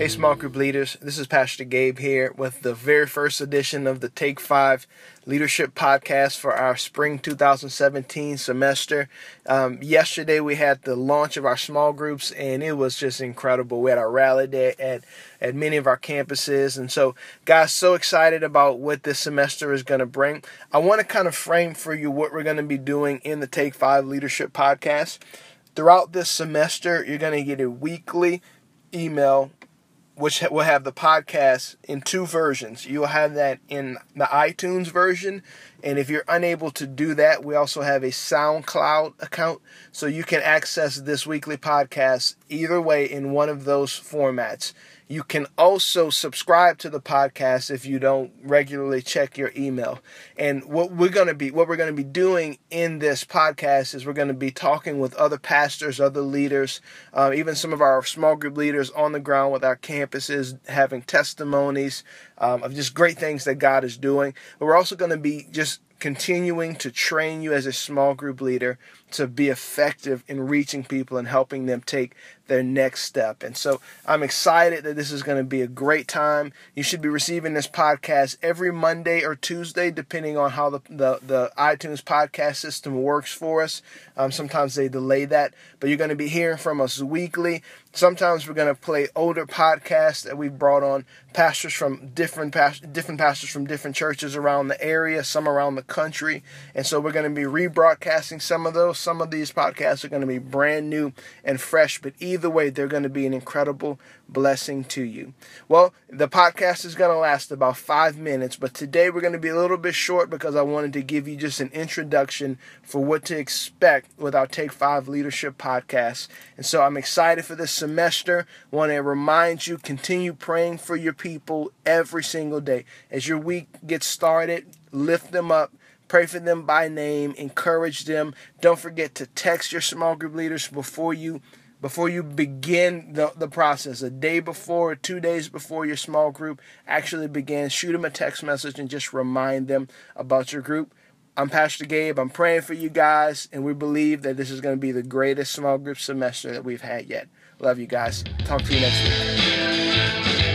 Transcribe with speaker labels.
Speaker 1: Hey, small group leaders. This is Pastor Gabe here with the very first edition of the Take Five Leadership Podcast for our spring 2017 semester. Um, yesterday, we had the launch of our small groups, and it was just incredible. We had our rally day at, at many of our campuses. And so, guys, so excited about what this semester is going to bring. I want to kind of frame for you what we're going to be doing in the Take Five Leadership Podcast. Throughout this semester, you're going to get a weekly email which will have the podcast in two versions. You'll have that in the iTunes version, and if you're unable to do that, we also have a SoundCloud account, so you can access this weekly podcast either way in one of those formats. You can also subscribe to the podcast if you don't regularly check your email. And what we're going to be what we're going to be doing in this podcast is we're going to be talking with other pastors, other leaders, uh, even some of our small group leaders on the ground with our campuses, having testimonies um, of just great things that God is doing. But we're also going to be just continuing to train you as a small group leader to be effective in reaching people and helping them take their next step. And so I'm excited that this is going to be a great time. You should be receiving this podcast every Monday or Tuesday, depending on how the, the, the iTunes podcast system works for us. Um, sometimes they delay that, but you're going to be hearing from us weekly. Sometimes we're going to play older podcasts that we've brought on pastors from different past- different pastors from different churches around the area, some around the country, and so we're going to be rebroadcasting some of those some of these podcasts are going to be brand new and fresh, but either way, they're going to be an incredible blessing to you. Well, the podcast is going to last about five minutes, but today we're going to be a little bit short because I wanted to give you just an introduction for what to expect with our Take Five Leadership podcast. And so I'm excited for this semester. Want to remind you continue praying for your people every single day. As your week gets started, lift them up Pray for them by name, encourage them. Don't forget to text your small group leaders before you before you begin the, the process, a day before, two days before your small group actually begins, shoot them a text message and just remind them about your group. I'm Pastor Gabe. I'm praying for you guys, and we believe that this is going to be the greatest small group semester that we've had yet. Love you guys. Talk to you next week.